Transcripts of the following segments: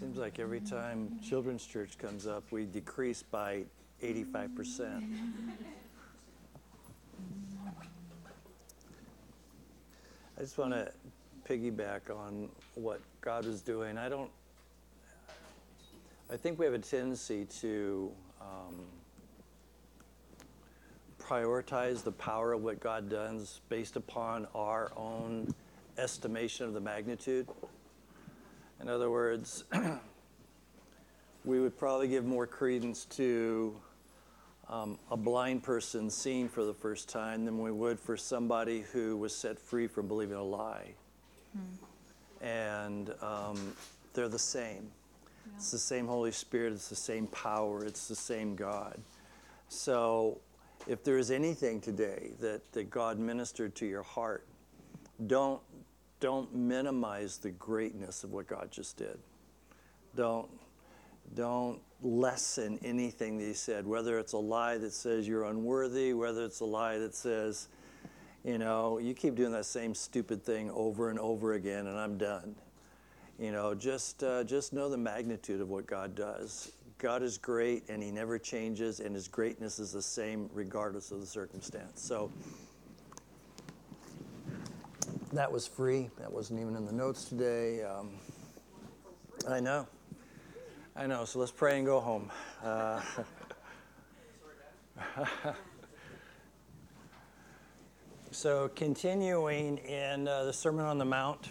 Seems like every time children's church comes up, we decrease by 85%. I just want to piggyback on what God is doing. I don't, I think we have a tendency to um, prioritize the power of what God does based upon our own estimation of the magnitude. In other words, we would probably give more credence to um, a blind person seeing for the first time than we would for somebody who was set free from believing a lie. Hmm. And um, they're the same. Yeah. It's the same Holy Spirit, it's the same power, it's the same God. So, if there is anything today that, that God ministered to your heart, don't don't minimize the greatness of what God just did. Don't, don't lessen anything that He said, whether it's a lie that says you're unworthy, whether it's a lie that says, you know, you keep doing that same stupid thing over and over again, and I'm done. You know, just uh, just know the magnitude of what God does. God is great, and He never changes, and His greatness is the same regardless of the circumstance. So that was free. That wasn't even in the notes today. Um, I know. I know. So let's pray and go home. Uh, so, continuing in uh, the Sermon on the Mount,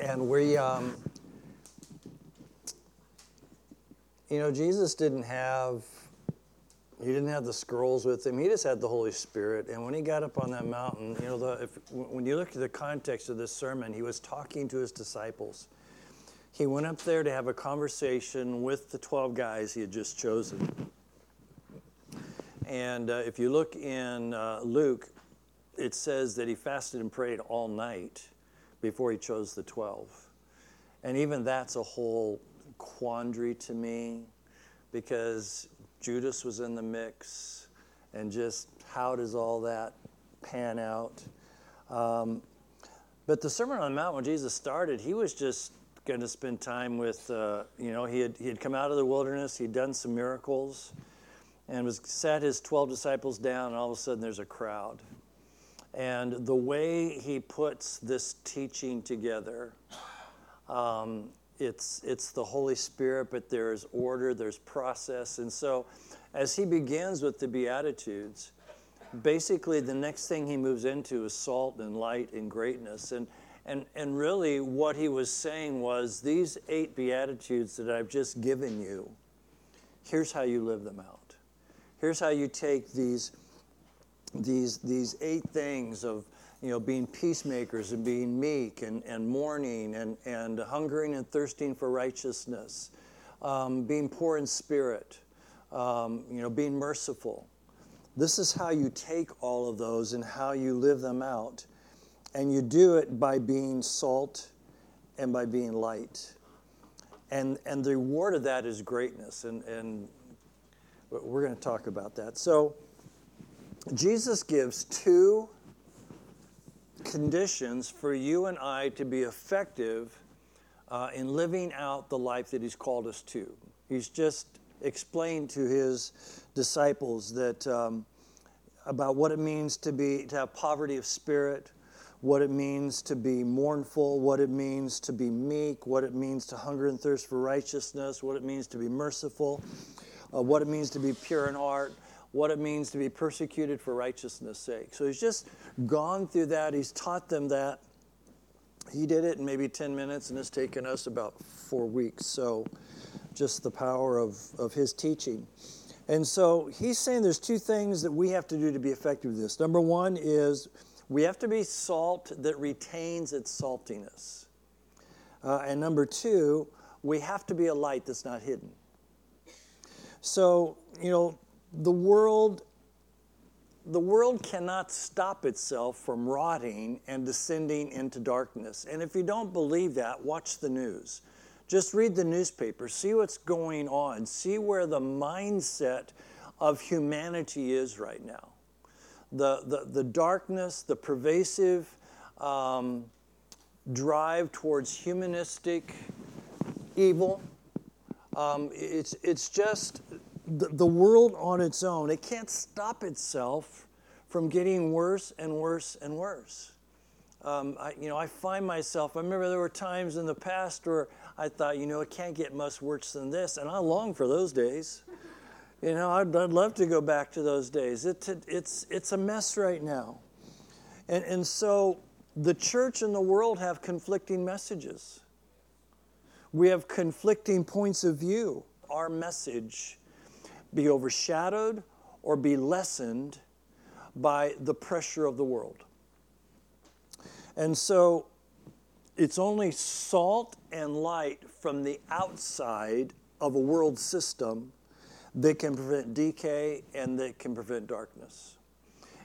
and we, um, you know, Jesus didn't have he didn't have the scrolls with him. He just had the Holy Spirit. And when he got up on that mountain, you know, the, if, when you look at the context of this sermon, he was talking to his disciples. He went up there to have a conversation with the 12 guys he had just chosen. And uh, if you look in uh, Luke, it says that he fasted and prayed all night before he chose the 12. And even that's a whole quandary to me because Judas was in the mix, and just how does all that pan out? Um, but the Sermon on the Mount, when Jesus started, he was just going to spend time with, uh, you know, he had, he had come out of the wilderness, he'd done some miracles, and was sat his 12 disciples down, and all of a sudden there's a crowd. And the way he puts this teaching together, um, it's, it's the Holy Spirit, but there's order, there's process. And so as he begins with the Beatitudes, basically the next thing he moves into is salt and light and greatness. And, and, and really, what he was saying was these eight Beatitudes that I've just given you, here's how you live them out. Here's how you take these, these, these eight things of you know, being peacemakers and being meek and, and mourning and, and hungering and thirsting for righteousness, um, being poor in spirit, um, you know, being merciful. This is how you take all of those and how you live them out. And you do it by being salt and by being light. And, and the reward of that is greatness. And, and we're going to talk about that. So, Jesus gives two conditions for you and I to be effective uh, in living out the life that He's called us to. He's just explained to His disciples that um, about what it means to be to have poverty of spirit, what it means to be mournful, what it means to be meek, what it means to hunger and thirst for righteousness, what it means to be merciful, uh, what it means to be pure in heart what it means to be persecuted for righteousness' sake. So he's just gone through that. He's taught them that. He did it in maybe 10 minutes, and it's taken us about four weeks. So just the power of, of his teaching. And so he's saying there's two things that we have to do to be effective with this. Number one is we have to be salt that retains its saltiness. Uh, and number two, we have to be a light that's not hidden. So, you know, the world the world cannot stop itself from rotting and descending into darkness. And if you don't believe that, watch the news. Just read the newspaper, see what's going on, see where the mindset of humanity is right now. The, the, the darkness, the pervasive um, drive towards humanistic evil. Um, it's, it's just the, the world on its own. It can't stop itself from getting worse and worse and worse. Um, I, you know, I find myself, I remember there were times in the past where I thought, you know, it can't get much worse than this, and I long for those days. You know, I'd, I'd love to go back to those days. It, it's, it's a mess right now. And, and so the church and the world have conflicting messages. We have conflicting points of view. Our message be overshadowed or be lessened by the pressure of the world. And so it's only salt and light from the outside of a world system that can prevent decay and that can prevent darkness.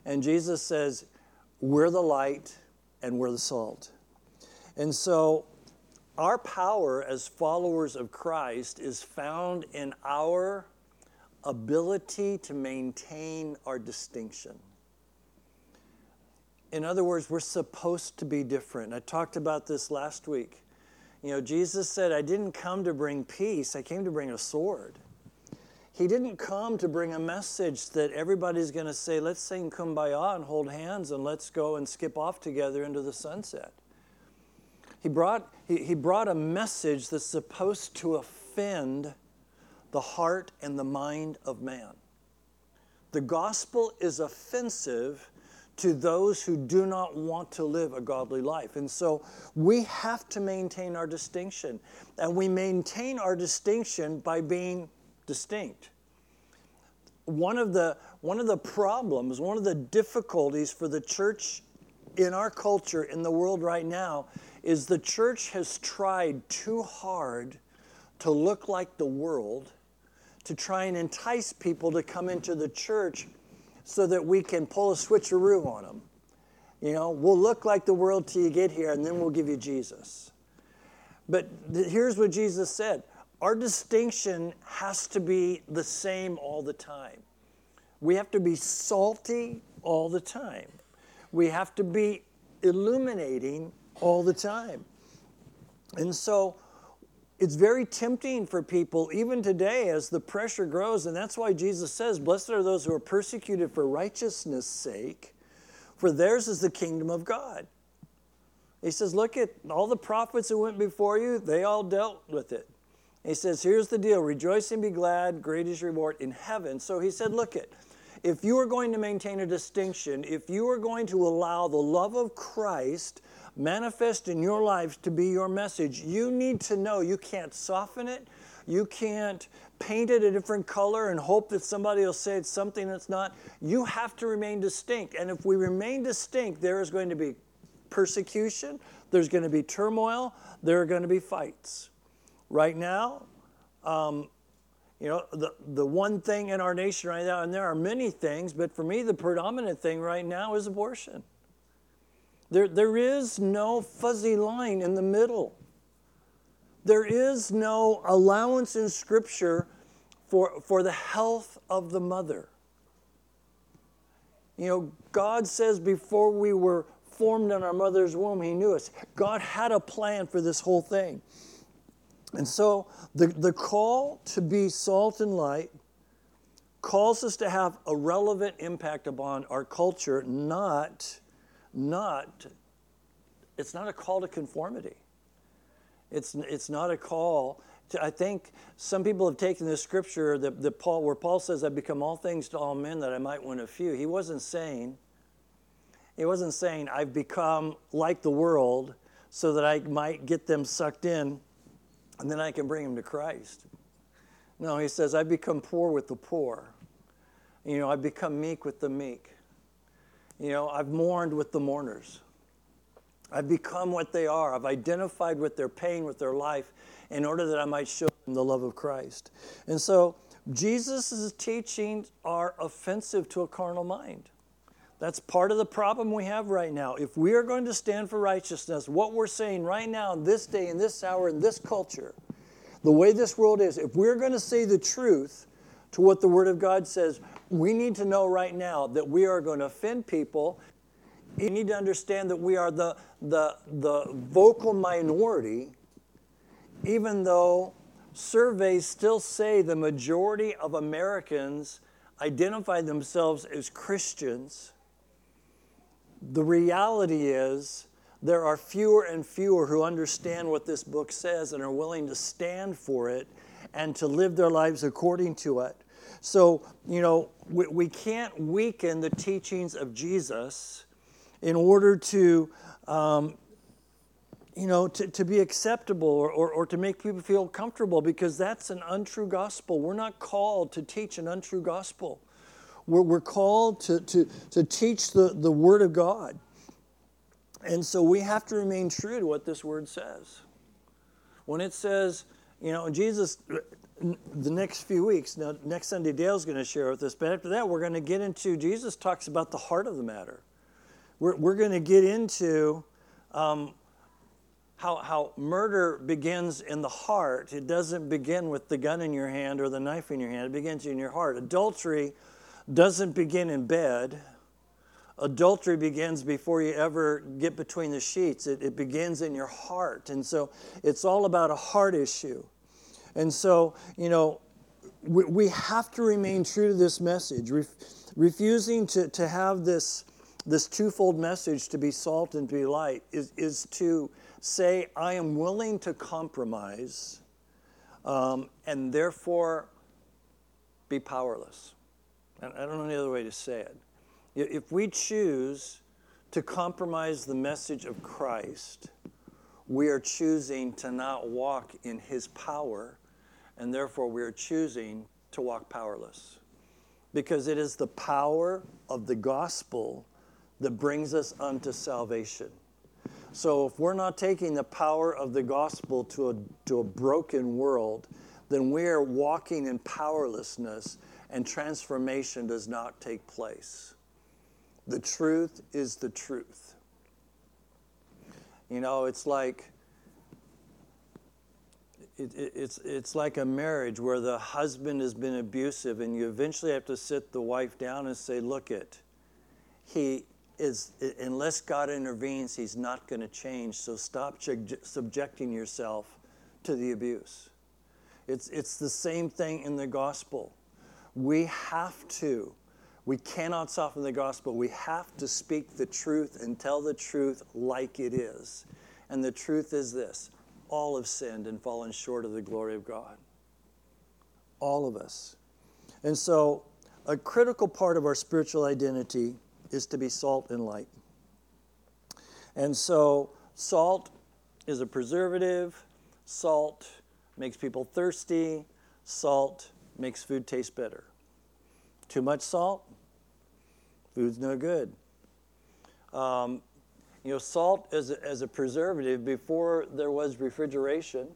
And Jesus says, We're the light and we're the salt. And so our power as followers of Christ is found in our ability to maintain our distinction. In other words, we're supposed to be different. I talked about this last week. You know, Jesus said, I didn't come to bring peace, I came to bring a sword. He didn't come to bring a message that everybody's going to say, let's sing kumbaya and hold hands and let's go and skip off together into the sunset. He brought, he, he brought a message that's supposed to offend the heart and the mind of man. The gospel is offensive to those who do not want to live a godly life. And so we have to maintain our distinction. And we maintain our distinction by being distinct. One of the, one of the problems, one of the difficulties for the church in our culture, in the world right now, is the church has tried too hard to look like the world to try and entice people to come into the church so that we can pull a switcheroo on them. You know, we'll look like the world till you get here, and then we'll give you Jesus. But th- here's what Jesus said our distinction has to be the same all the time. We have to be salty all the time. We have to be illuminating all the time. And so it's very tempting for people, even today, as the pressure grows. And that's why Jesus says, Blessed are those who are persecuted for righteousness' sake, for theirs is the kingdom of God. He says, Look at all the prophets who went before you, they all dealt with it. He says, Here's the deal rejoice and be glad, great is reward in heaven. So he said, Look at, if you are going to maintain a distinction, if you are going to allow the love of Christ manifest in your lives to be your message, you need to know you can't soften it. You can't paint it a different color and hope that somebody will say it's something that's not. You have to remain distinct. And if we remain distinct, there is going to be persecution, there's going to be turmoil, there are going to be fights. Right now, um, you know, the, the one thing in our nation right now, and there are many things, but for me, the predominant thing right now is abortion. There, there is no fuzzy line in the middle. There is no allowance in Scripture for, for the health of the mother. You know, God says before we were formed in our mother's womb, He knew us. God had a plan for this whole thing. And so the, the call to be salt and light calls us to have a relevant impact upon our culture, not not, it's not a call to conformity. It's, it's not a call to, I think some people have taken this scripture that, that Paul, where Paul says, I've become all things to all men that I might win a few. He wasn't saying, he wasn't saying, I've become like the world so that I might get them sucked in and then I can bring them to Christ. No, he says, I've become poor with the poor. You know, I've become meek with the meek. You know, I've mourned with the mourners. I've become what they are. I've identified with their pain, with their life, in order that I might show them the love of Christ. And so, Jesus' teachings are offensive to a carnal mind. That's part of the problem we have right now. If we are going to stand for righteousness, what we're saying right now, in this day, in this hour, in this culture, the way this world is, if we're going to say the truth to what the Word of God says, we need to know right now that we are going to offend people. You need to understand that we are the, the, the vocal minority even though surveys still say the majority of Americans identify themselves as Christians, the reality is there are fewer and fewer who understand what this book says and are willing to stand for it and to live their lives according to it. So, you know, we, we can't weaken the teachings of Jesus in order to, um, you know, to, to be acceptable or, or, or to make people feel comfortable because that's an untrue gospel. We're not called to teach an untrue gospel. We're, we're called to, to, to teach the, the Word of God. And so we have to remain true to what this Word says. When it says, you know, Jesus, the next few weeks, now next Sunday Dale's going to share with us, but after that we're going to get into, Jesus talks about the heart of the matter. We're, we're going to get into um, how, how murder begins in the heart. It doesn't begin with the gun in your hand or the knife in your hand, it begins in your heart. Adultery doesn't begin in bed. Adultery begins before you ever get between the sheets. It, it begins in your heart. And so it's all about a heart issue. And so, you know, we, we have to remain true to this message. Ref, refusing to, to have this, this twofold message to be salt and to be light is, is to say, I am willing to compromise um, and therefore be powerless. I don't know any other way to say it. If we choose to compromise the message of Christ, we are choosing to not walk in his power, and therefore we are choosing to walk powerless. Because it is the power of the gospel that brings us unto salvation. So if we're not taking the power of the gospel to a, to a broken world, then we are walking in powerlessness and transformation does not take place. The truth is the truth. You know, it's like it, it, it's, it's like a marriage where the husband has been abusive, and you eventually have to sit the wife down and say, Look, it, he is, unless God intervenes, he's not going to change. So stop subjecting yourself to the abuse. It's, it's the same thing in the gospel. We have to. We cannot soften the gospel. We have to speak the truth and tell the truth like it is. And the truth is this all have sinned and fallen short of the glory of God. All of us. And so, a critical part of our spiritual identity is to be salt and light. And so, salt is a preservative, salt makes people thirsty, salt makes food taste better. Too much salt, food's no good. Um, you know, salt as a, as a preservative, before there was refrigeration,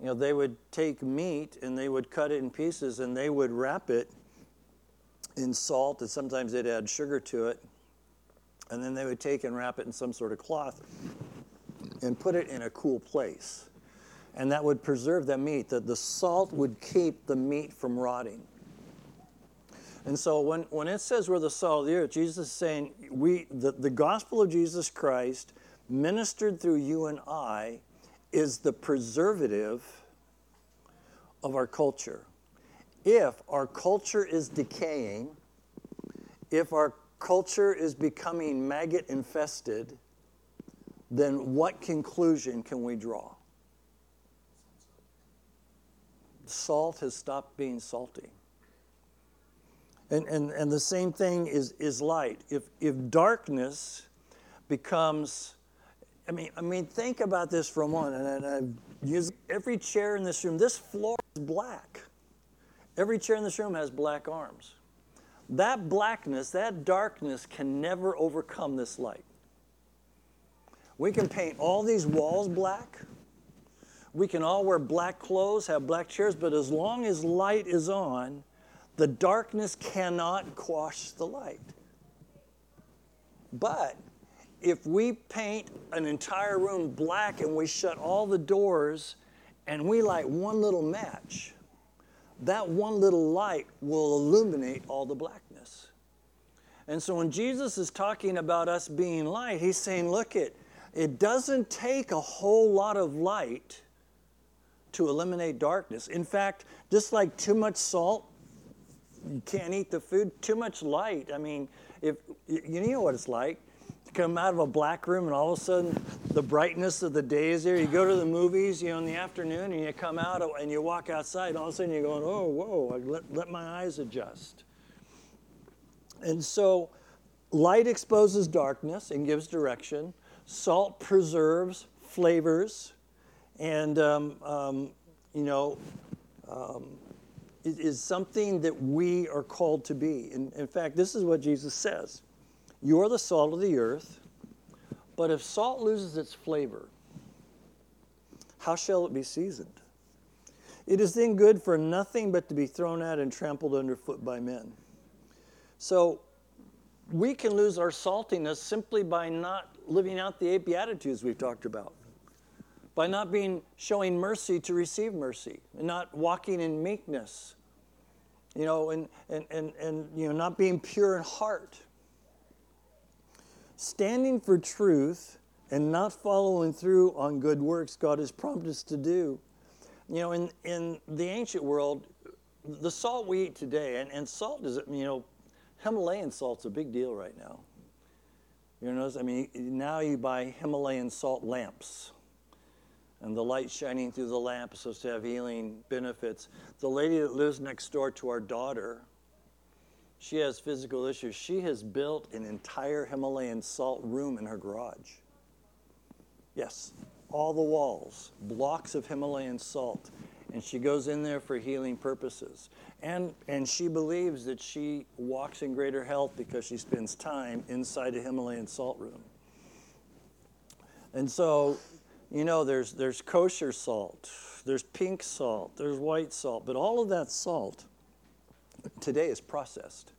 you know, they would take meat and they would cut it in pieces and they would wrap it in salt, and sometimes they'd add sugar to it. And then they would take and wrap it in some sort of cloth and put it in a cool place and that would preserve the meat, that the salt would keep the meat from rotting. And so when, when it says we're the salt of the earth, Jesus is saying we, the, the gospel of Jesus Christ, ministered through you and I, is the preservative of our culture. If our culture is decaying, if our culture is becoming maggot infested, then what conclusion can we draw? salt has stopped being salty. And, and, and the same thing is, is light. If, if darkness becomes, I mean, I mean, think about this for a moment. And I've used every chair in this room, this floor is black. Every chair in this room has black arms. That blackness, that darkness can never overcome this light. We can paint all these walls black. We can all wear black clothes, have black chairs, but as long as light is on, the darkness cannot quash the light. But if we paint an entire room black and we shut all the doors and we light one little match, that one little light will illuminate all the blackness. And so when Jesus is talking about us being light, he's saying, look, it, it doesn't take a whole lot of light to eliminate darkness. In fact, just like too much salt, you can't eat the food. Too much light. I mean, if you know what it's like to come out of a black room and all of a sudden the brightness of the day is there. You go to the movies, you know, in the afternoon, and you come out and you walk outside, and all of a sudden you're going, oh, whoa, let, let my eyes adjust. And so, light exposes darkness and gives direction. Salt preserves flavors, and um, um, you know, um, is something that we are called to be. In, in fact, this is what Jesus says You are the salt of the earth, but if salt loses its flavor, how shall it be seasoned? It is then good for nothing but to be thrown out and trampled underfoot by men. So we can lose our saltiness simply by not living out the eight beatitudes we've talked about by not being showing mercy to receive mercy and not walking in meekness you know and, and, and, and you know not being pure in heart. Standing for truth and not following through on good works god has prompted us to do. You know in, in the ancient world the salt we eat today and, and salt is you know himalayan salt's a big deal right now. You know i mean now you buy himalayan salt lamps and the light shining through the lamp is supposed to have healing benefits. The lady that lives next door to our daughter, she has physical issues. She has built an entire Himalayan salt room in her garage. Yes, all the walls, blocks of Himalayan salt. And she goes in there for healing purposes. And, and she believes that she walks in greater health because she spends time inside a Himalayan salt room. And so you know, there's, there's kosher salt, there's pink salt, there's white salt, but all of that salt today is processed.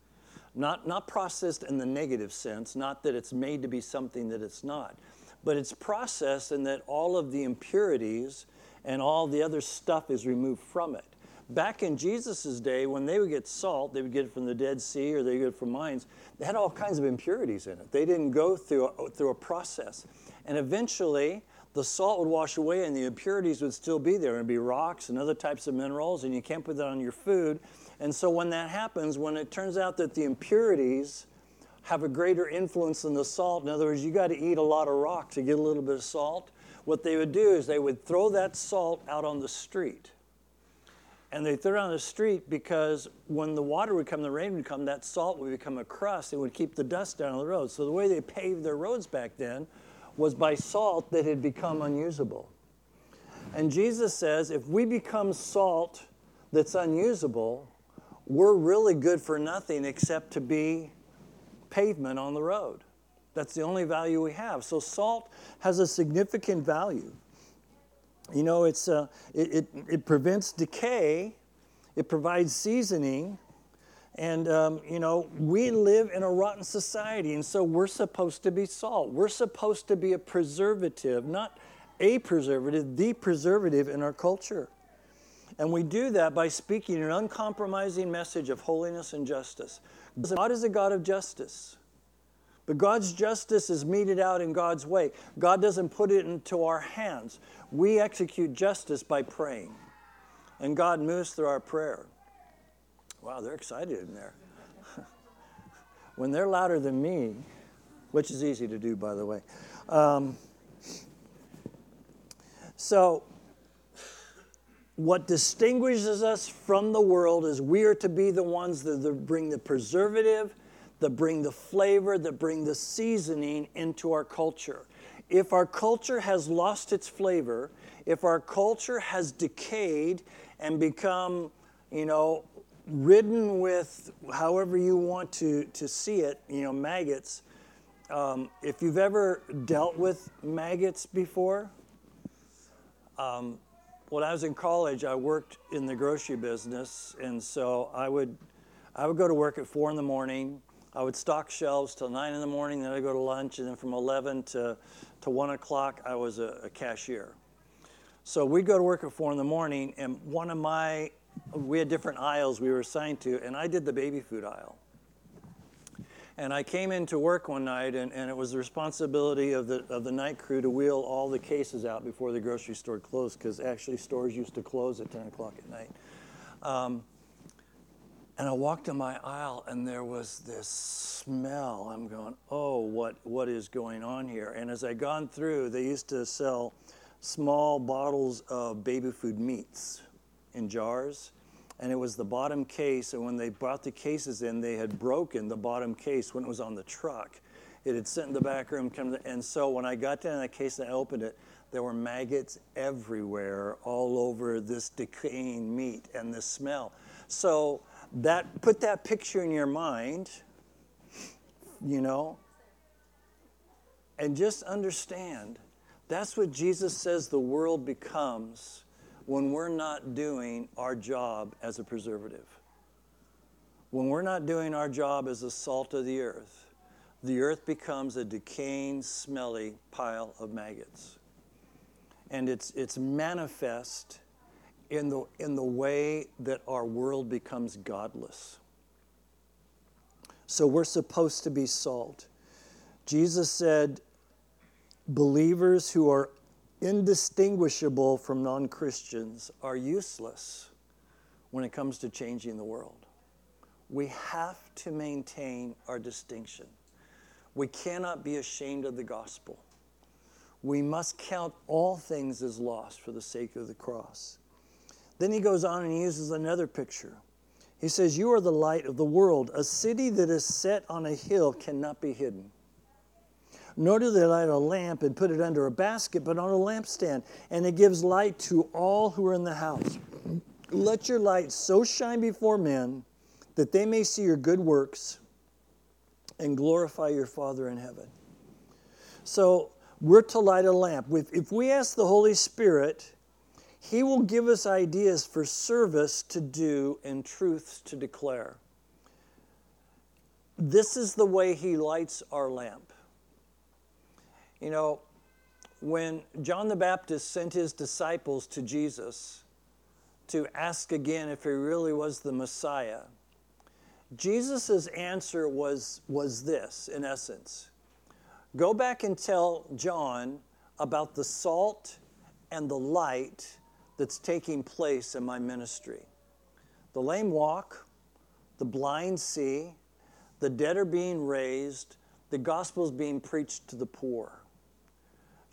Not, not processed in the negative sense, not that it's made to be something that it's not, but it's processed in that all of the impurities and all the other stuff is removed from it. Back in Jesus' day, when they would get salt, they would get it from the Dead Sea or they would get it from mines, they had all kinds of impurities in it. They didn't go through a, through a process. And eventually, the salt would wash away and the impurities would still be there. And be rocks and other types of minerals and you can't put that on your food. And so when that happens when it turns out that the impurities have a greater influence than the salt in other words you got to eat a lot of rock to get a little bit of salt what they would do is they would throw that salt out on the street. And they throw it on the street because when the water would come the rain would come that salt would become a crust it would keep the dust down on the road. So the way they paved their roads back then was by salt that had become unusable. And Jesus says if we become salt that's unusable, we're really good for nothing except to be pavement on the road. That's the only value we have. So salt has a significant value. You know, it's, uh, it, it, it prevents decay, it provides seasoning, and, um, you know, we live in a rotten society, and so we're supposed to be salt. We're supposed to be a preservative, not a preservative, the preservative in our culture. And we do that by speaking an uncompromising message of holiness and justice. God is a God of justice. But God's justice is meted out in God's way. God doesn't put it into our hands. We execute justice by praying. And God moves through our prayer. Wow, they're excited in there. when they're louder than me, which is easy to do, by the way. Um, so, what distinguishes us from the world is we are to be the ones that, that bring the preservative, that bring the flavor, that bring the seasoning into our culture. If our culture has lost its flavor, if our culture has decayed and become, you know, ridden with however you want to, to see it, you know, maggots. Um, if you've ever dealt with maggots before, um, when I was in college, I worked in the grocery business, and so I would, I would go to work at four in the morning. I would stock shelves till nine in the morning. Then I'd go to lunch, and then from 11 to, to one o'clock, I was a, a cashier. So we'd go to work at four in the morning, and one of my we had different aisles we were assigned to, and I did the baby food aisle. And I came into work one night, and, and it was the responsibility of the, of the night crew to wheel all the cases out before the grocery store closed, because actually stores used to close at 10 o'clock at night. Um, and I walked in my aisle, and there was this smell. I'm going, oh, what, what is going on here? And as I gone through, they used to sell small bottles of baby food meats in jars and it was the bottom case. And when they brought the cases in, they had broken the bottom case when it was on the truck. It had sent in the back room, come and so when I got down that case and I opened it, there were maggots everywhere, all over this decaying meat and the smell. So that put that picture in your mind, you know, and just understand that's what Jesus says the world becomes when we're not doing our job as a preservative. When we're not doing our job as the salt of the earth, the earth becomes a decaying, smelly pile of maggots. And it's, it's manifest in the, in the way that our world becomes godless. So we're supposed to be salt. Jesus said, believers who are indistinguishable from non Christians are useless when it comes to changing the world. We have to maintain our distinction. We cannot be ashamed of the gospel. We must count all things as lost for the sake of the cross. Then he goes on and he uses another picture. He says, You are the light of the world. A city that is set on a hill cannot be hidden nor do they light a lamp and put it under a basket, but on a lampstand, and it gives light to all who are in the house. Let your light so shine before men that they may see your good works and glorify your Father in heaven. So we're to light a lamp. If we ask the Holy Spirit, He will give us ideas for service to do and truths to declare. This is the way He lights our lamp. You know, when John the Baptist sent his disciples to Jesus to ask again if he really was the Messiah, Jesus' answer was, was this, in essence Go back and tell John about the salt and the light that's taking place in my ministry. The lame walk, the blind see, the dead are being raised, the gospel is being preached to the poor.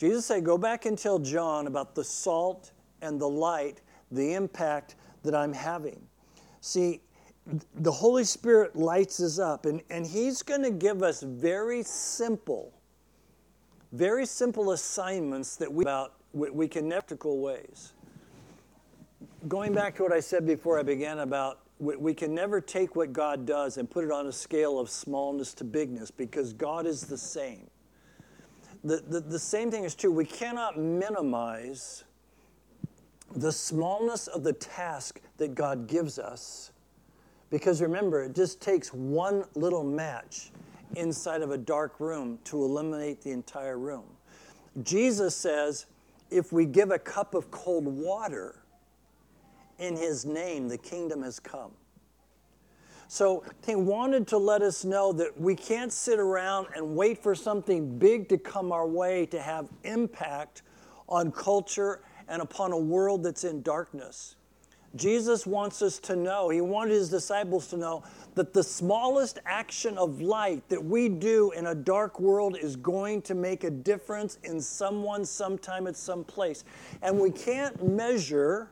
Jesus said, Go back and tell John about the salt and the light, the impact that I'm having. See, the Holy Spirit lights us up, and, and He's going to give us very simple, very simple assignments that we about we, we can practical ways. Going back to what I said before I began about we, we can never take what God does and put it on a scale of smallness to bigness because God is the same the, the, the same thing is true. We cannot minimize the smallness of the task that God gives us. Because remember, it just takes one little match inside of a dark room to eliminate the entire room. Jesus says, if we give a cup of cold water in his name, the kingdom has come. So he wanted to let us know that we can't sit around and wait for something big to come our way to have impact on culture and upon a world that's in darkness. Jesus wants us to know, he wanted his disciples to know that the smallest action of light that we do in a dark world is going to make a difference in someone sometime at some place. And we can't measure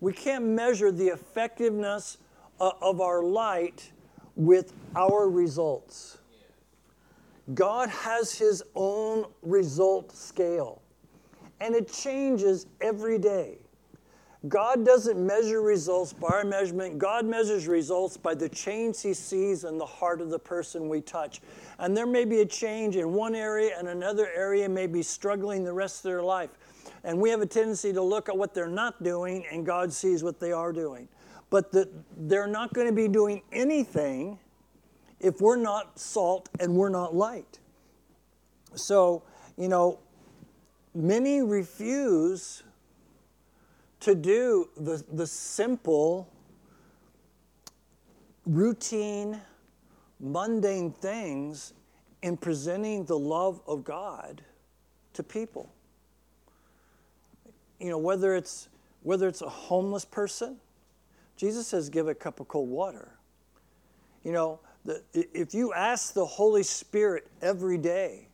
we can't measure the effectiveness Uh, of our light with our results. God has His own result scale, and it changes every day. God doesn't measure results by our measurement. God measures results by the change He sees in the heart of the person we touch. And there may be a change in one area, and another area may be struggling the rest of their life. And we have a tendency to look at what they're not doing, and God sees what they are doing but that they're not going to be doing anything if we're not salt and we're not light. So, you know, many refuse to do the, the simple, routine, mundane things in presenting the love of God to people. You know, whether it's whether it's a homeless person, Jesus says, give a cup of cold water. You know, the, if you ask the Holy Spirit every day,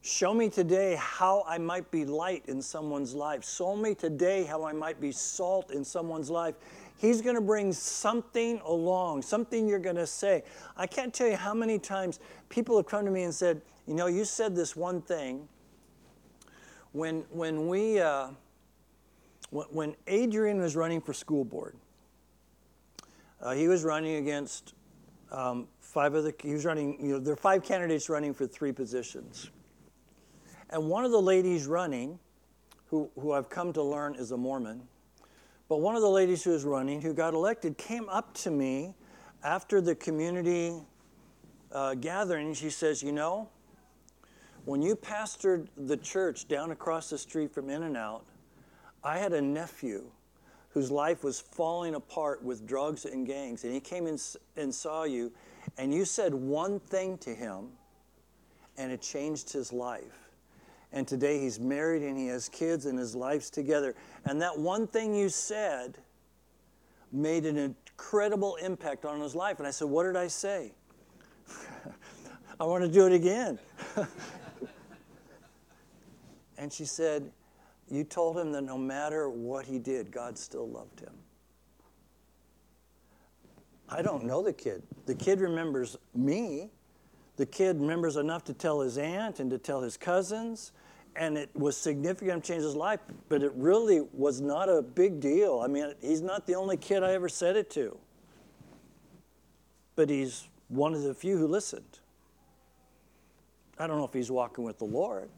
show me today how I might be light in someone's life, show me today how I might be salt in someone's life, He's going to bring something along, something you're going to say. I can't tell you how many times people have come to me and said, You know, you said this one thing. When, when we, uh, when Adrian was running for school board, uh, he was running against um, five other, he was running, you know, there are five candidates running for three positions. And one of the ladies running, who, who I've come to learn is a Mormon, but one of the ladies who was running, who got elected, came up to me after the community uh, gathering. She says, You know, when you pastored the church down across the street from In N Out, I had a nephew whose life was falling apart with drugs and gangs. And he came in and saw you, and you said one thing to him, and it changed his life. And today he's married and he has kids and his life's together. And that one thing you said made an incredible impact on his life. And I said, What did I say? I want to do it again. and she said, You told him that no matter what he did, God still loved him. I don't know the kid. The kid remembers me. The kid remembers enough to tell his aunt and to tell his cousins and it was significant, changed his life, but it really was not a big deal. I mean, he's not the only kid I ever said it to, but he's one of the few who listened. I don't know if he's walking with the Lord,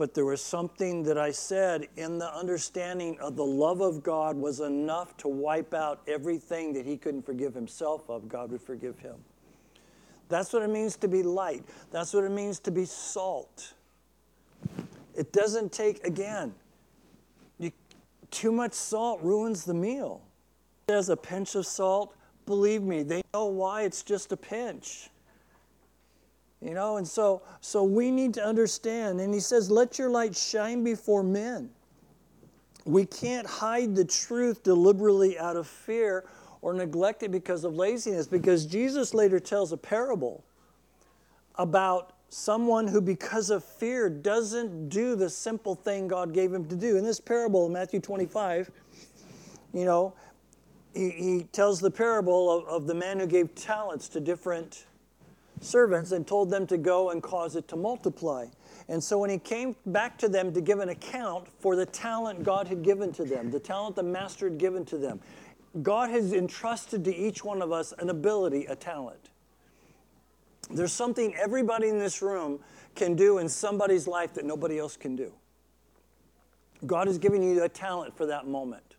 but there was something that I said in the understanding of the love of God was enough to wipe out everything that he couldn't forgive himself of, God would forgive him. That's what it means to be light. That's what it means to be salt. It doesn't take, again, you, too much salt ruins the meal. There's a pinch of salt. Believe me, they know why it's just a pinch. You know, and so so we need to understand. And he says, "Let your light shine before men." We can't hide the truth deliberately out of fear or neglect it because of laziness because Jesus later tells a parable about someone who, because of fear, doesn't do the simple thing God gave him to do. In this parable, in Matthew 25, you know, he, he tells the parable of, of the man who gave talents to different servants and told them to go and cause it to multiply. And so when he came back to them to give an account for the talent God had given to them, the talent the master had given to them, God has entrusted to each one of us an ability, a talent. There's something everybody in this room can do in somebody's life that nobody else can do. God has given you a talent for that moment.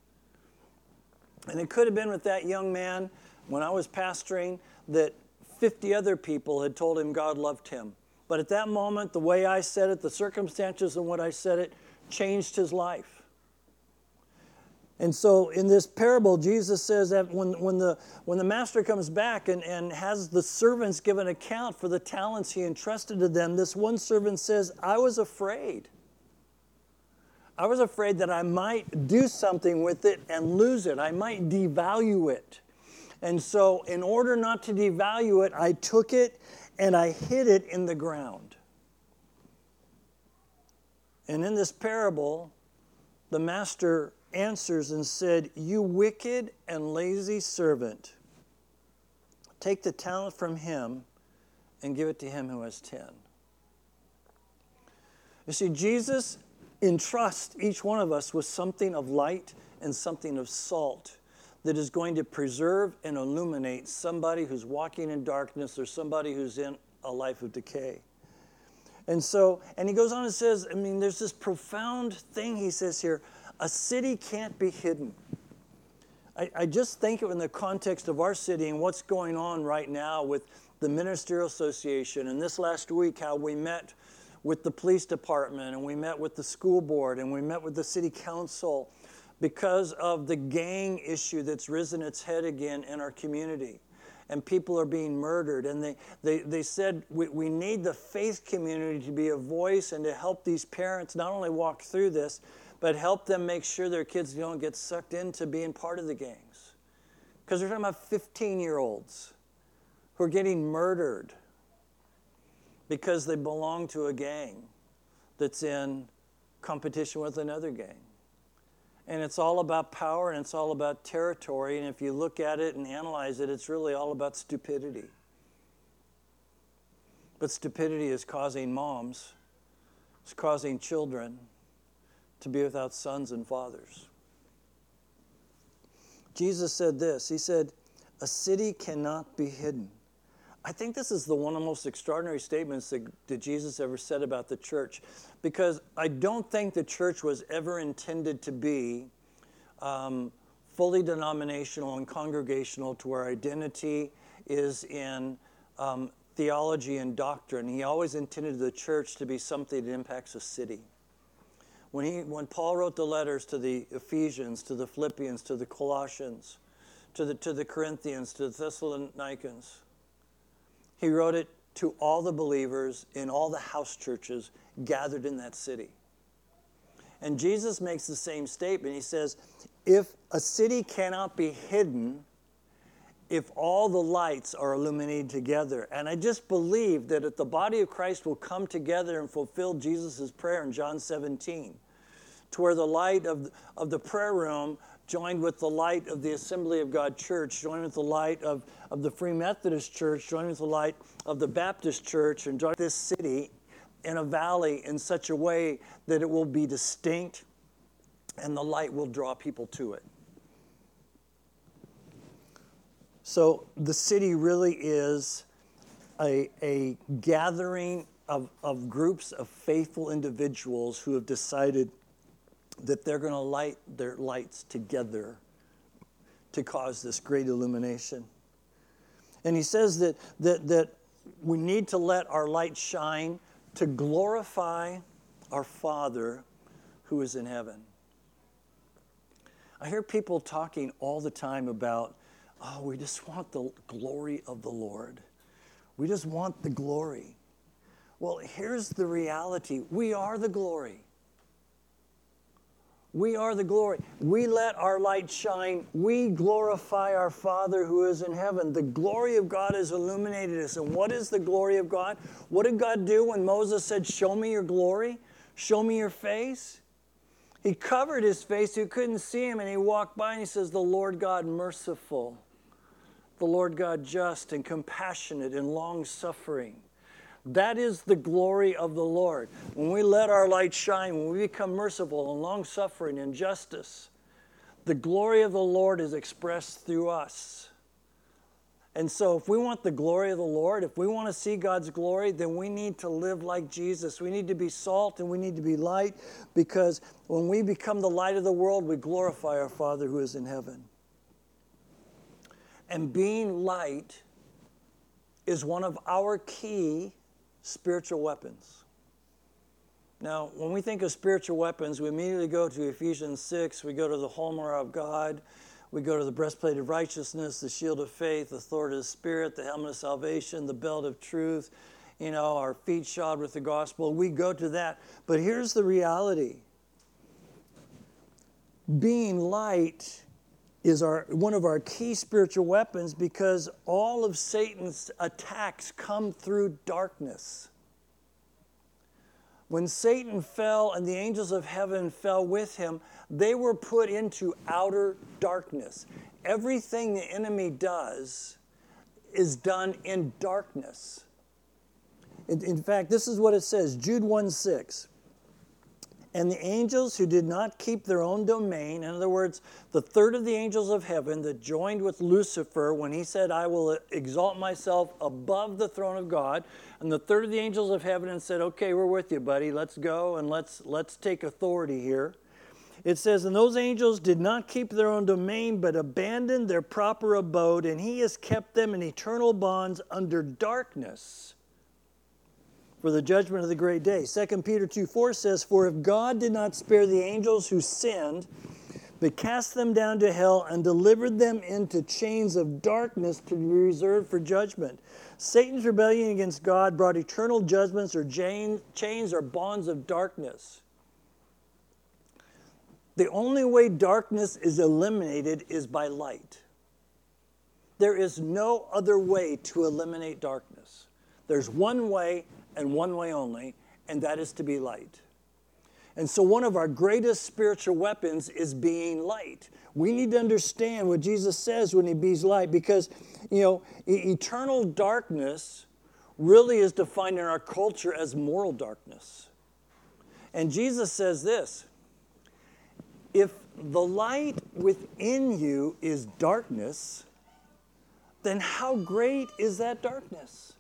And it could have been with that young man when I was pastoring that 50 other people had told him God loved him. But at that moment, the way I said it, the circumstances and what I said it, changed his life. And so in this parable, Jesus says that when, when, the, when the master comes back and, and has the servants give an account for the talents he entrusted to them, this one servant says, I was afraid. I was afraid that I might do something with it and lose it. I might devalue it. And so, in order not to devalue it, I took it and I hid it in the ground. And in this parable, the master answers and said, You wicked and lazy servant, take the talent from him and give it to him who has ten. You see, Jesus entrusts each one of us with something of light and something of salt that is going to preserve and illuminate somebody who's walking in darkness or somebody who's in a life of decay. And so, and he goes on and says, I mean, there's this profound thing he says here a city can't be hidden. I, I just think of in the context of our city and what's going on right now with the Ministerial Association, and this last week, how we met with the police department, and we met with the school board, and we met with the city council because of the gang issue that's risen its head again in our community. and people are being murdered. And they, they, they said, we, we need the faith community to be a voice and to help these parents not only walk through this, but help them make sure their kids don't get sucked into being part of the gangs. Because we're talking about 15 year olds who are getting murdered because they belong to a gang that's in competition with another gang. And it's all about power and it's all about territory. And if you look at it and analyze it, it's really all about stupidity. But stupidity is causing moms, it's causing children to be without sons and fathers. Jesus said this He said, A city cannot be hidden. I think this is the one of the most extraordinary statements that, that, Jesus ever said about the church because I don't think the church was ever intended to be um, fully denominational and congregational to where identity is in um, theology and doctrine. He always intended the church to be something that impacts a city. When, he, when Paul wrote the letters to the Ephesians, to the Philippians, to the Colossians, to the, to the Corinthians, to the Thessalonians, he wrote it to all the believers in all the house churches gathered in that city. And Jesus makes the same statement. He says, If a city cannot be hidden, if all the lights are illuminated together. And I just believe that if the body of Christ will come together and fulfill Jesus' prayer in John 17, to where the light of, of the prayer room joined with the light of the Assembly of God Church, joined with the light of, of the Free Methodist Church, joined with the light of the Baptist Church, and join this city in a valley in such a way that it will be distinct and the light will draw people to it. So the city really is a, a gathering of, of groups of faithful individuals who have decided that they're going to light their lights together to cause this great illumination. And he says that, that, that we need to let our light shine to glorify our Father who is in heaven. I hear people talking all the time about, oh, we just want the glory of the Lord. We just want the glory. Well, here's the reality we are the glory. We are the glory. We let our light shine. We glorify our Father who is in heaven. The glory of God has illuminated us. And what is the glory of God? What did God do when Moses said, Show me your glory? Show me your face? He covered his face, you couldn't see him, and he walked by and he says, The Lord God merciful, the Lord God just and compassionate and long suffering that is the glory of the Lord. When we let our light shine, when we become merciful and long suffering and justice, the glory of the Lord is expressed through us. And so, if we want the glory of the Lord, if we want to see God's glory, then we need to live like Jesus. We need to be salt and we need to be light because when we become the light of the world, we glorify our Father who is in heaven. And being light is one of our key spiritual weapons. Now, when we think of spiritual weapons, we immediately go to Ephesians 6, we go to the armor of God, we go to the breastplate of righteousness, the shield of faith, the sword of the Spirit, the helmet of salvation, the belt of truth, you know, our feet shod with the gospel. We go to that. But here's the reality being light is our, one of our key spiritual weapons because all of Satan's attacks come through darkness. When Satan fell and the angels of heaven fell with him, they were put into outer darkness. Everything the enemy does is done in darkness. In, in fact, this is what it says Jude 1 6. And the angels who did not keep their own domain, in other words, the third of the angels of heaven that joined with Lucifer when he said, I will exalt myself above the throne of God, and the third of the angels of heaven and said, Okay, we're with you, buddy. Let's go and let's let's take authority here. It says, And those angels did not keep their own domain, but abandoned their proper abode, and he has kept them in eternal bonds under darkness for the judgment of the great day. 2 Peter 2 4 says, For if God did not spare the angels who sinned, but cast them down to hell and delivered them into chains of darkness to be reserved for judgment. Satan's rebellion against God brought eternal judgments or chains or bonds of darkness. The only way darkness is eliminated is by light. There is no other way to eliminate darkness. There's one way and one way only, and that is to be light. And so, one of our greatest spiritual weapons is being light. We need to understand what Jesus says when he bees light because, you know, e- eternal darkness really is defined in our culture as moral darkness. And Jesus says this if the light within you is darkness, then how great is that darkness?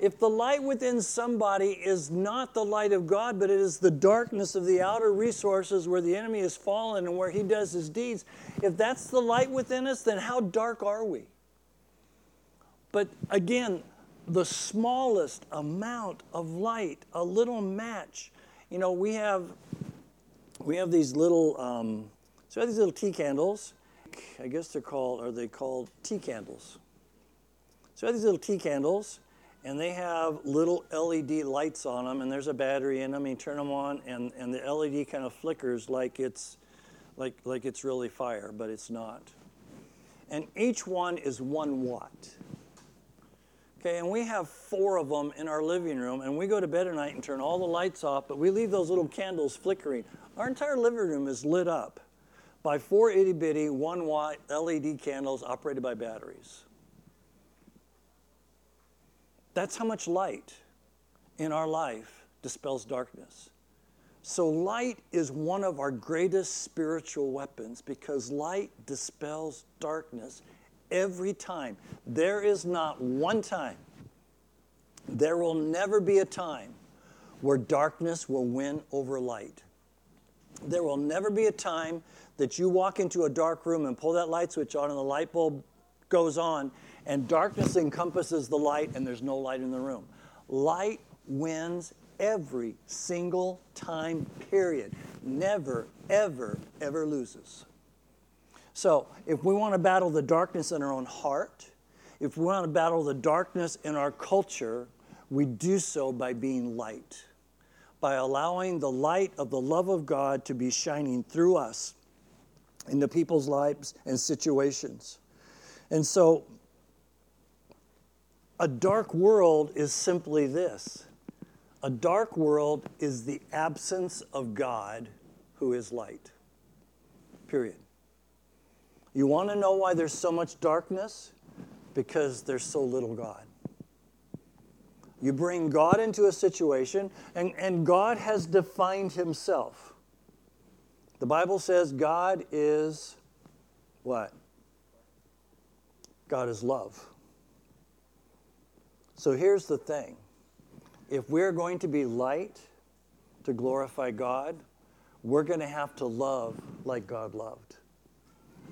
If the light within somebody is not the light of God, but it is the darkness of the outer resources where the enemy has fallen and where he does his deeds, if that's the light within us, then how dark are we? But again, the smallest amount of light, a little match. You know, we have we have these little um, so we have these little tea candles, I guess they're called, are they called tea candles? So I have these little tea candles, and they have little LED lights on them, and there's a battery in them. You turn them on, and, and the LED kind of flickers like it's, like, like it's really fire, but it's not. And each one is one watt. Okay, and we have four of them in our living room, and we go to bed at night and turn all the lights off, but we leave those little candles flickering. Our entire living room is lit up by four itty bitty one watt LED candles operated by batteries. That's how much light in our life dispels darkness. So, light is one of our greatest spiritual weapons because light dispels darkness every time. There is not one time, there will never be a time where darkness will win over light. There will never be a time that you walk into a dark room and pull that light switch on and the light bulb goes on and darkness encompasses the light and there's no light in the room. Light wins every single time, period. Never, ever, ever loses. So, if we want to battle the darkness in our own heart, if we want to battle the darkness in our culture, we do so by being light, by allowing the light of the love of God to be shining through us into people's lives and situations. And so, a dark world is simply this a dark world is the absence of God who is light. Period. You want to know why there's so much darkness? Because there's so little God. You bring God into a situation, and, and God has defined himself. The Bible says God is what? God is love. So here's the thing if we're going to be light to glorify God, we're going to have to love like God loved.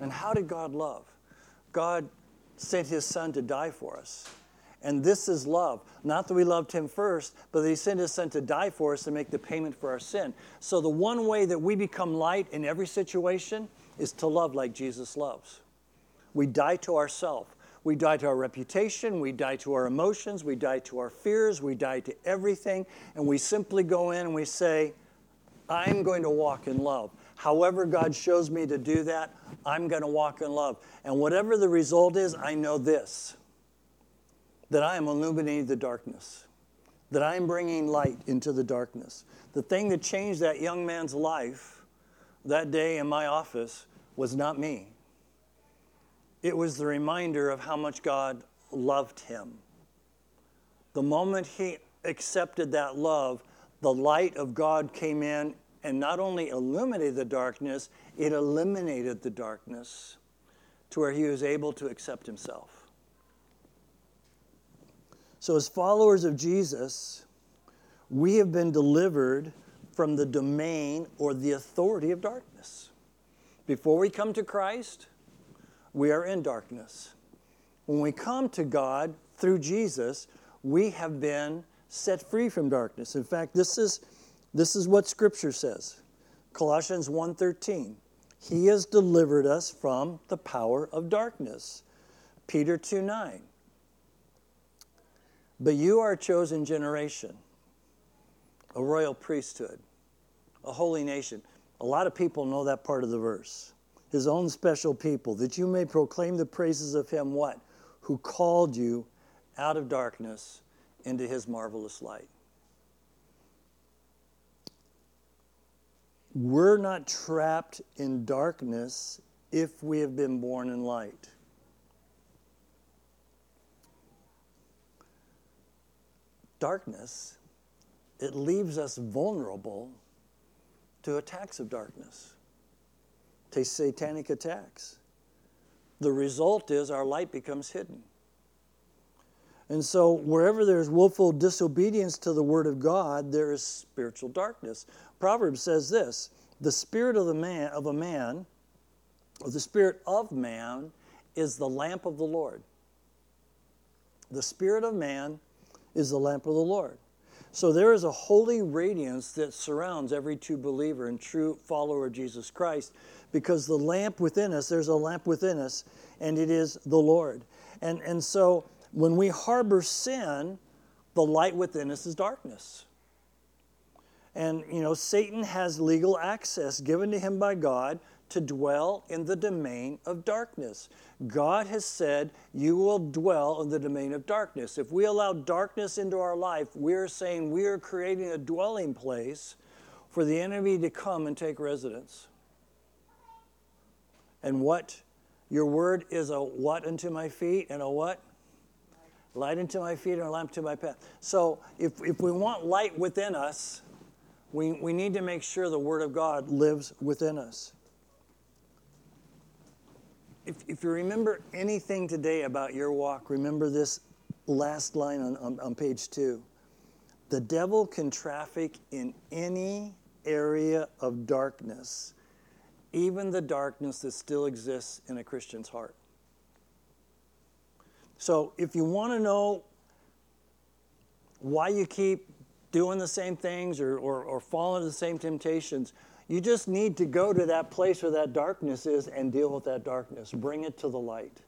And how did God love? God sent his son to die for us. And this is love. Not that we loved him first, but that he sent his son to die for us to make the payment for our sin. So the one way that we become light in every situation is to love like Jesus loves. We die to ourselves. We die to our reputation, we die to our emotions, we die to our fears, we die to everything, and we simply go in and we say, I'm going to walk in love. However, God shows me to do that, I'm going to walk in love. And whatever the result is, I know this that I am illuminating the darkness, that I am bringing light into the darkness. The thing that changed that young man's life that day in my office was not me. It was the reminder of how much God loved him. The moment he accepted that love, the light of God came in and not only illuminated the darkness, it eliminated the darkness to where he was able to accept himself. So, as followers of Jesus, we have been delivered from the domain or the authority of darkness. Before we come to Christ, we are in darkness. When we come to God through Jesus, we have been set free from darkness. In fact, this is, this is what Scripture says. Colossians 1.13. He has delivered us from the power of darkness. Peter 2 9. But you are a chosen generation, a royal priesthood, a holy nation. A lot of people know that part of the verse. His own special people, that you may proclaim the praises of him, what? Who called you out of darkness into his marvelous light. We're not trapped in darkness if we have been born in light. Darkness, it leaves us vulnerable to attacks of darkness, to satanic attacks. The result is our light becomes hidden. And so, wherever there's willful disobedience to the word of God, there is spiritual darkness. Proverbs says this the spirit of the man of a man, or the spirit of man, is the lamp of the Lord. The spirit of man is the lamp of the Lord. So there is a holy radiance that surrounds every true believer and true follower of Jesus Christ because the lamp within us, there's a lamp within us, and it is the Lord. And, and so when we harbor sin, the light within us is darkness. And, you know, Satan has legal access given to him by God to dwell in the domain of darkness. God has said, You will dwell in the domain of darkness. If we allow darkness into our life, we're saying we are creating a dwelling place for the enemy to come and take residence. And what? Your word is a what unto my feet and a what? light unto my feet and a lamp to my path. So if, if we want light within us, we, we need to make sure the Word of God lives within us. If, if you remember anything today about your walk, remember this last line on, on, on page two. The devil can traffic in any area of darkness, even the darkness that still exists in a Christian's heart. So if you want to know why you keep doing the same things or, or, or fall into the same temptations, you just need to go to that place where that darkness is and deal with that darkness. Bring it to the light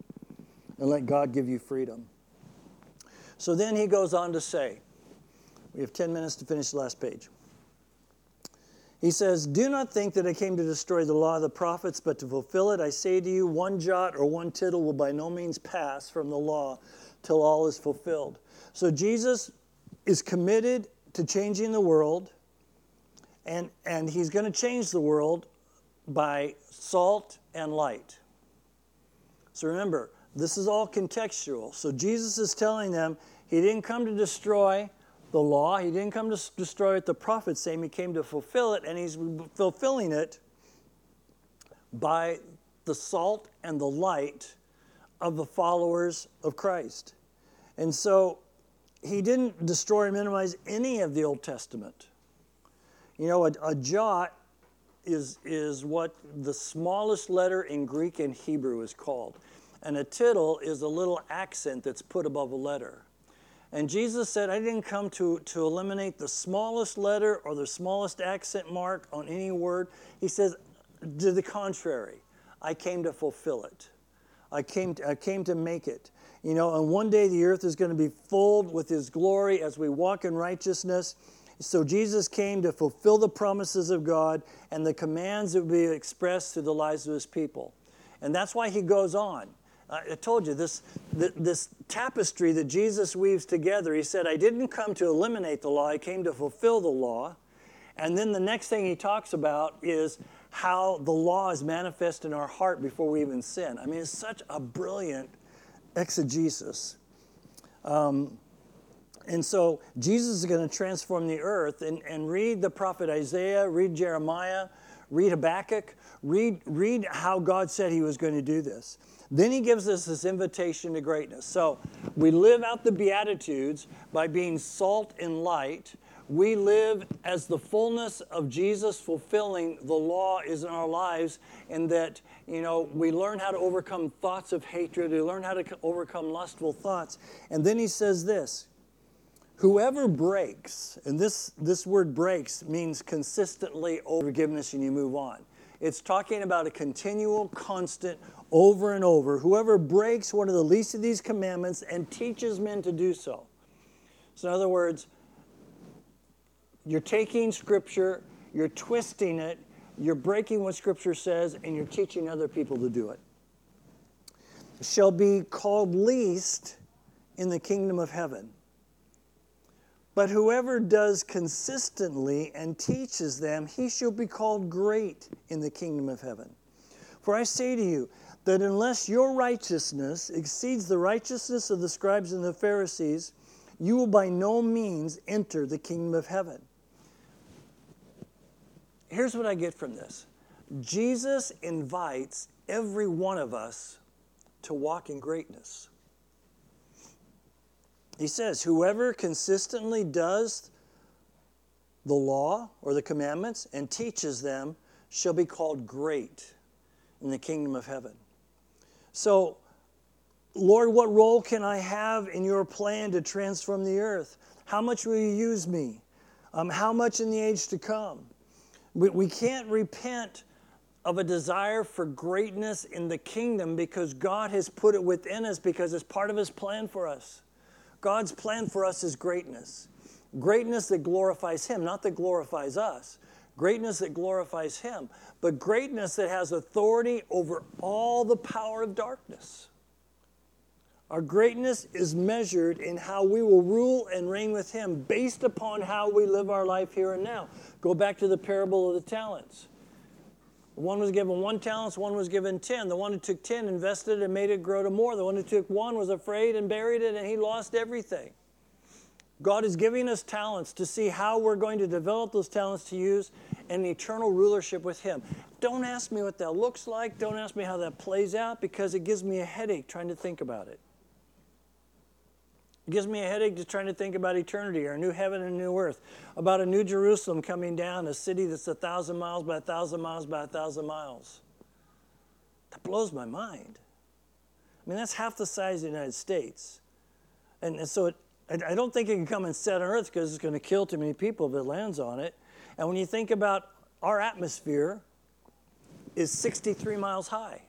and let God give you freedom. So then he goes on to say, we have 10 minutes to finish the last page. He says, Do not think that I came to destroy the law of the prophets, but to fulfill it. I say to you, one jot or one tittle will by no means pass from the law till all is fulfilled. So Jesus is committed to changing the world, and, and he's going to change the world by salt and light. So remember, this is all contextual. So Jesus is telling them he didn't come to destroy the law. He didn't come to destroy it. The prophets say he came to fulfill it, and he's fulfilling it by the salt and the light of the followers of Christ. And so he didn't destroy or minimize any of the Old Testament. You know, a, a jot is, is what the smallest letter in Greek and Hebrew is called. And a tittle is a little accent that's put above a letter. And Jesus said, I didn't come to, to eliminate the smallest letter or the smallest accent mark on any word. He says, to the contrary, I came to fulfill it. I came to, I came to make it. You know, and one day the earth is going to be filled with his glory as we walk in righteousness. So Jesus came to fulfill the promises of God and the commands that would be expressed through the lives of his people. And that's why he goes on. I told you this, this tapestry that Jesus weaves together. He said, I didn't come to eliminate the law, I came to fulfill the law. And then the next thing he talks about is how the law is manifest in our heart before we even sin. I mean, it's such a brilliant exegesis. Um, and so Jesus is going to transform the earth and, and read the prophet Isaiah, read Jeremiah, read Habakkuk, read, read how God said he was going to do this. Then he gives us this invitation to greatness. So we live out the Beatitudes by being salt and light. We live as the fullness of Jesus fulfilling the law is in our lives, and that, you know, we learn how to overcome thoughts of hatred, we learn how to overcome lustful thoughts. And then he says this whoever breaks, and this, this word breaks means consistently over forgiveness and you move on. It's talking about a continual, constant, over and over. Whoever breaks one of the least of these commandments and teaches men to do so. So, in other words, you're taking Scripture, you're twisting it, you're breaking what Scripture says, and you're teaching other people to do it. Shall be called least in the kingdom of heaven. But whoever does consistently and teaches them, he shall be called great in the kingdom of heaven. For I say to you that unless your righteousness exceeds the righteousness of the scribes and the Pharisees, you will by no means enter the kingdom of heaven. Here's what I get from this Jesus invites every one of us to walk in greatness. He says, Whoever consistently does the law or the commandments and teaches them shall be called great in the kingdom of heaven. So, Lord, what role can I have in your plan to transform the earth? How much will you use me? Um, how much in the age to come? We, we can't repent of a desire for greatness in the kingdom because God has put it within us because it's part of His plan for us. God's plan for us is greatness. Greatness that glorifies Him, not that glorifies us. Greatness that glorifies Him, but greatness that has authority over all the power of darkness. Our greatness is measured in how we will rule and reign with Him based upon how we live our life here and now. Go back to the parable of the talents. One was given one talent, one was given ten. The one who took ten invested and made it grow to more. The one who took one was afraid and buried it, and he lost everything. God is giving us talents to see how we're going to develop those talents to use in eternal rulership with Him. Don't ask me what that looks like. Don't ask me how that plays out because it gives me a headache trying to think about it. It gives me a headache just trying to think about eternity or a new heaven and a new earth, about a new Jerusalem coming down, a city that's a thousand miles by a thousand miles by a thousand miles. That blows my mind. I mean, that's half the size of the United States. And, and so it, I, I don't think it can come and set on earth because it's going to kill too many people if it lands on it. And when you think about our atmosphere, is 63 miles high.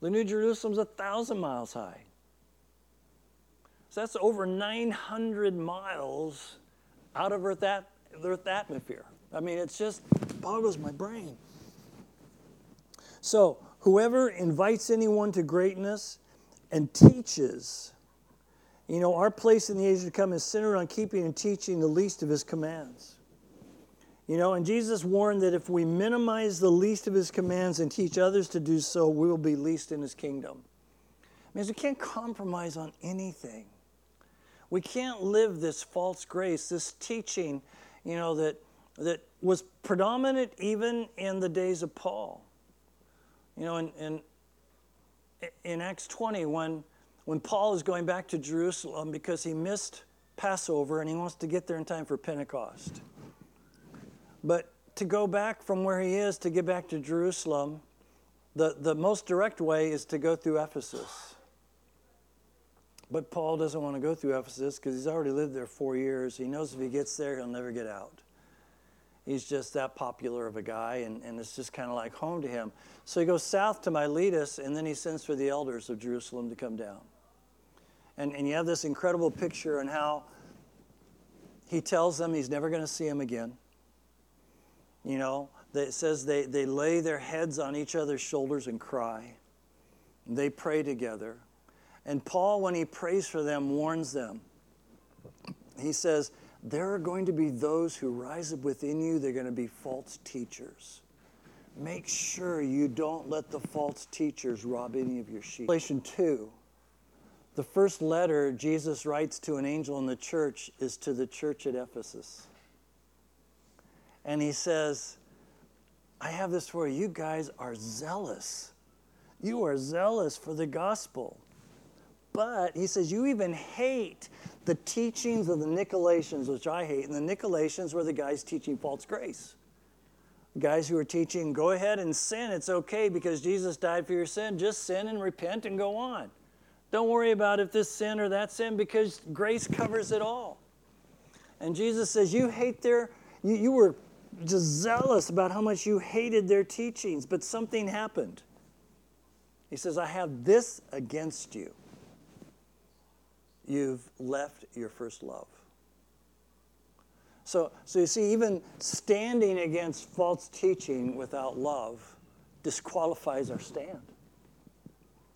The New Jerusalem's a thousand miles high. So that's over 900 miles out of Earth, at, Earth atmosphere. I mean, it's just boggles my brain. So, whoever invites anyone to greatness and teaches, you know, our place in the age to come is centered on keeping and teaching the least of his commands. You know, and Jesus warned that if we minimize the least of his commands and teach others to do so, we will be least in his kingdom. I mean, we can't compromise on anything. We can't live this false grace, this teaching, you know, that, that was predominant even in the days of Paul. You know, in, in, in Acts 20, when, when Paul is going back to Jerusalem because he missed Passover and he wants to get there in time for Pentecost. But to go back from where he is to get back to Jerusalem, the, the most direct way is to go through Ephesus. But Paul doesn't want to go through Ephesus because he's already lived there four years. He knows if he gets there, he'll never get out. He's just that popular of a guy, and, and it's just kind of like home to him. So he goes south to Miletus, and then he sends for the elders of Jerusalem to come down. And, and you have this incredible picture on how he tells them he's never going to see them again. You know, it says they, they lay their heads on each other's shoulders and cry. They pray together. And Paul, when he prays for them, warns them. He says, There are going to be those who rise up within you, they're going to be false teachers. Make sure you don't let the false teachers rob any of your sheep. Revelation 2, the first letter Jesus writes to an angel in the church is to the church at Ephesus. And he says, I have this for you. You guys are zealous. You are zealous for the gospel. But he says, You even hate the teachings of the Nicolaitans, which I hate. And the Nicolaitans were the guys teaching false grace. Guys who were teaching, go ahead and sin. It's okay because Jesus died for your sin. Just sin and repent and go on. Don't worry about if this sin or that sin because grace covers it all. And Jesus says, You hate their, you, you were just zealous about how much you hated their teachings, but something happened. He says, I have this against you. You've left your first love. So, so you see, even standing against false teaching without love disqualifies our stand.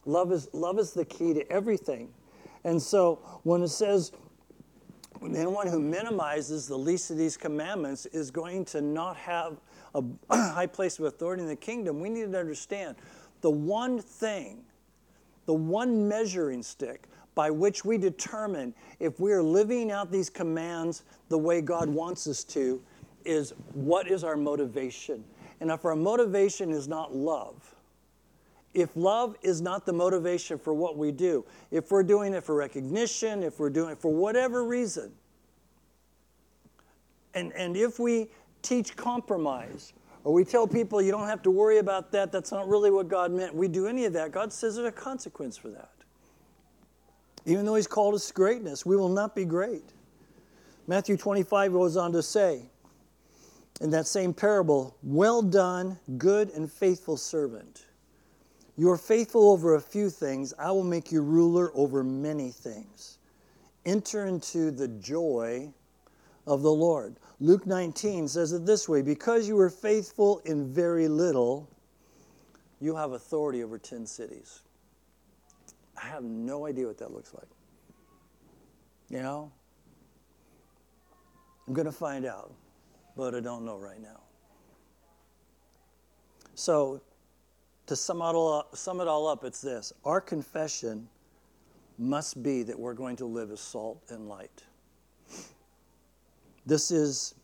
Love is, love is the key to everything. And so when it says, anyone who minimizes the least of these commandments is going to not have a high place of authority in the kingdom, we need to understand the one thing, the one measuring stick by which we determine if we are living out these commands the way God wants us to is what is our motivation. And if our motivation is not love, if love is not the motivation for what we do, if we're doing it for recognition, if we're doing it for whatever reason, and, and if we teach compromise, or we tell people you don't have to worry about that, that's not really what God meant, we do any of that, God says there's a consequence for that. Even though He's called us to greatness, we will not be great. Matthew 25 goes on to say, in that same parable, Well done, good and faithful servant. You are faithful over a few things, I will make you ruler over many things. Enter into the joy of the Lord. Luke 19 says it this way Because you were faithful in very little, you have authority over 10 cities. I have no idea what that looks like. You know? I'm going to find out, but I don't know right now. So, to sum it, all up, sum it all up, it's this our confession must be that we're going to live as salt and light. This is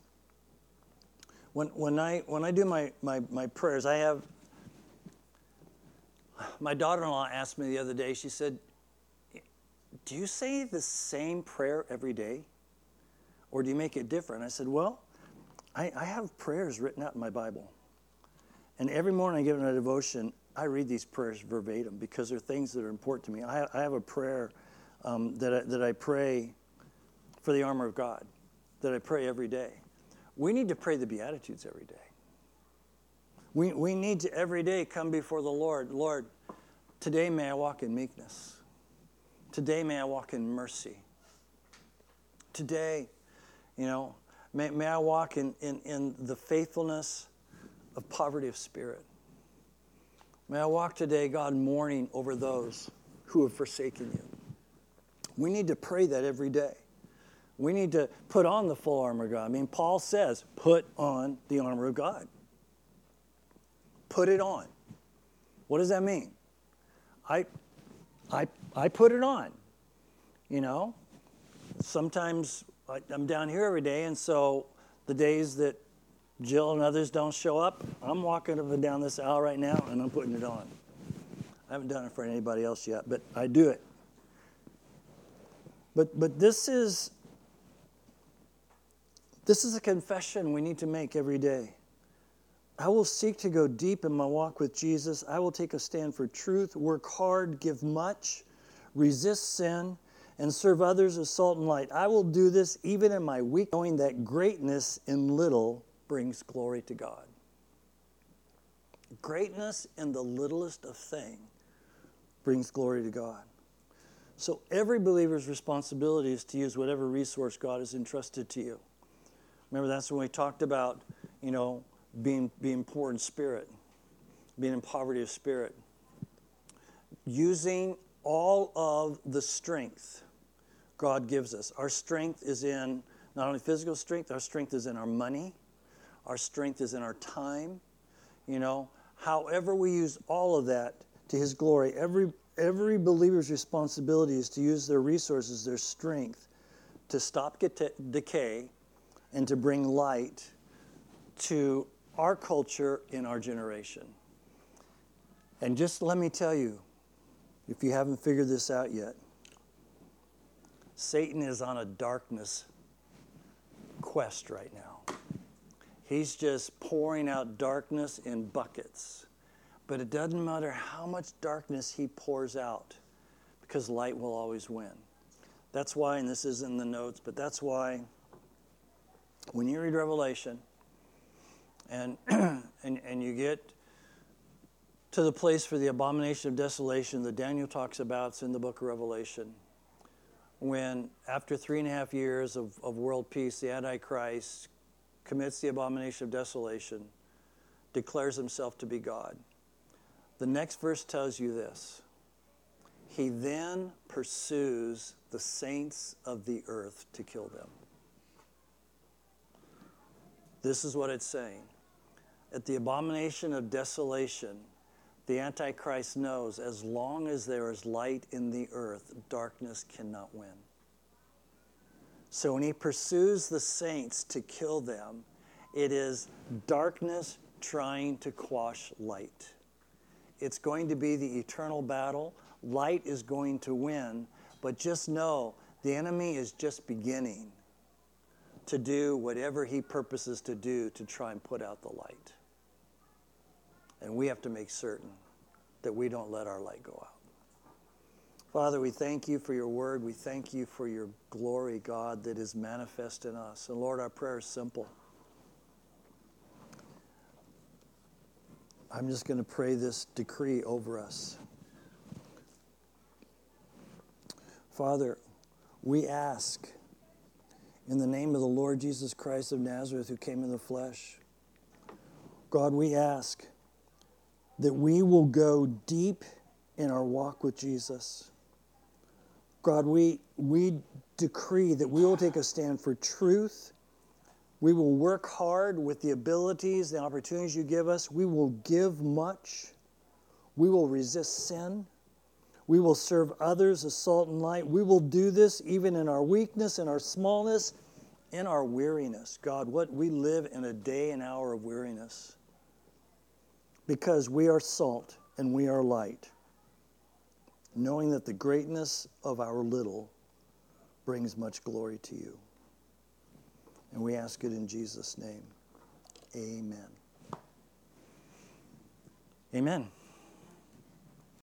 when, when I when I do my, my, my prayers, I have my daughter-in-law asked me the other day, she said, Do you say the same prayer every day? Or do you make it different? I said, Well, I, I have prayers written out in my Bible. And every morning I give in a devotion, I read these prayers verbatim because they're things that are important to me. I, I have a prayer um, that, I, that I pray for the armor of God, that I pray every day. We need to pray the Beatitudes every day. We, we need to every day come before the Lord. Lord, today may I walk in meekness. Today may I walk in mercy. Today, you know, may, may I walk in, in, in the faithfulness of poverty of spirit. May I walk today, God, mourning over those who have forsaken you. We need to pray that every day. We need to put on the full armor of God. I mean, Paul says, put on the armor of God. Put it on. What does that mean? I, I, I put it on. You know, sometimes I, I'm down here every day, and so the days that Jill and others don't show up, I'm walking up and down this aisle right now and I'm putting it on. I haven't done it for anybody else yet, but I do it. But but this is this is a confession we need to make every day. I will seek to go deep in my walk with Jesus. I will take a stand for truth, work hard, give much, resist sin, and serve others as salt and light. I will do this even in my weak, knowing that greatness in little brings glory to God. Greatness in the littlest of thing brings glory to God. So every believer's responsibility is to use whatever resource God has entrusted to you. Remember, that's when we talked about, you know, being, being poor in spirit, being in poverty of spirit. Using all of the strength God gives us. Our strength is in not only physical strength, our strength is in our money, our strength is in our time. You know, however we use all of that to His glory, every, every believer's responsibility is to use their resources, their strength, to stop decay and to bring light to our culture in our generation. And just let me tell you, if you haven't figured this out yet, Satan is on a darkness quest right now. He's just pouring out darkness in buckets. But it doesn't matter how much darkness he pours out, because light will always win. That's why, and this is in the notes, but that's why when you read Revelation, And, and, and you get to the place for the abomination of desolation that Daniel talks about. In the book of Revelation. When, after three and a half years of, of world peace, the Antichrist commits the abomination of desolation, declares himself to be God. The next verse tells you this He then pursues the saints of the earth to kill them. This is what it's saying. At the abomination of desolation, the Antichrist knows as long as there is light in the earth, darkness cannot win. So when he pursues the saints to kill them, it is darkness trying to quash light. It's going to be the eternal battle. Light is going to win, but just know the enemy is just beginning to do whatever he purposes to do to try and put out the light. And we have to make certain that we don't let our light go out. Father, we thank you for your word. We thank you for your glory, God, that is manifest in us. And Lord, our prayer is simple. I'm just going to pray this decree over us. Father, we ask in the name of the Lord Jesus Christ of Nazareth who came in the flesh. God, we ask that we will go deep in our walk with Jesus. God, we, we decree that we will take a stand for truth. We will work hard with the abilities, the opportunities you give us. We will give much. We will resist sin. We will serve others as salt and light. We will do this even in our weakness, in our smallness, in our weariness. God, what we live in a day and hour of weariness because we are salt and we are light, knowing that the greatness of our little brings much glory to you. And we ask it in Jesus' name. Amen. Amen.